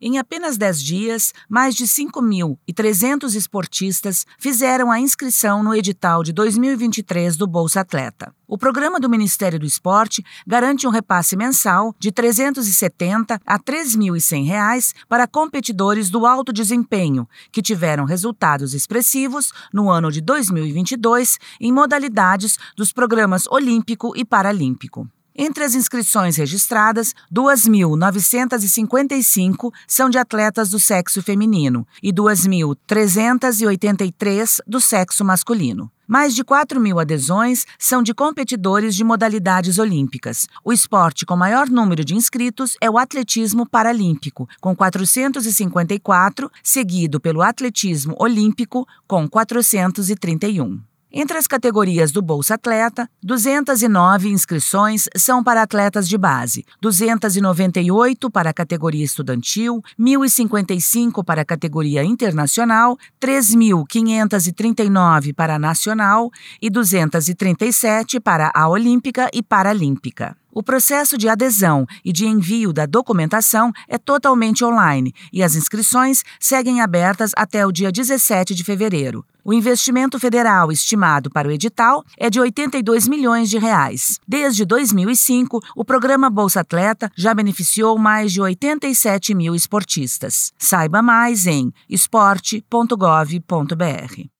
Em apenas 10 dias, mais de 5.300 esportistas fizeram a inscrição no edital de 2023 do Bolsa Atleta. O programa do Ministério do Esporte garante um repasse mensal de R$ 370 a R$ 3.100 para competidores do alto desempenho que tiveram resultados expressivos no ano de 2022 em modalidades dos programas Olímpico e Paralímpico. Entre as inscrições registradas, 2.955 são de atletas do sexo feminino e 2.383 do sexo masculino. Mais de 4 mil adesões são de competidores de modalidades olímpicas. O esporte com maior número de inscritos é o atletismo paralímpico, com 454, seguido pelo atletismo olímpico, com 431. Entre as categorias do Bolsa Atleta, 209 inscrições são para atletas de base, 298 para a categoria estudantil, 1.055 para a categoria internacional, 3.539 para a nacional e 237 para a olímpica e paralímpica. O processo de adesão e de envio da documentação é totalmente online e as inscrições seguem abertas até o dia 17 de fevereiro. O investimento federal estimado para o edital é de 82 milhões de reais. Desde 2005, o programa Bolsa Atleta já beneficiou mais de 87 mil esportistas. Saiba mais em esporte.gov.br.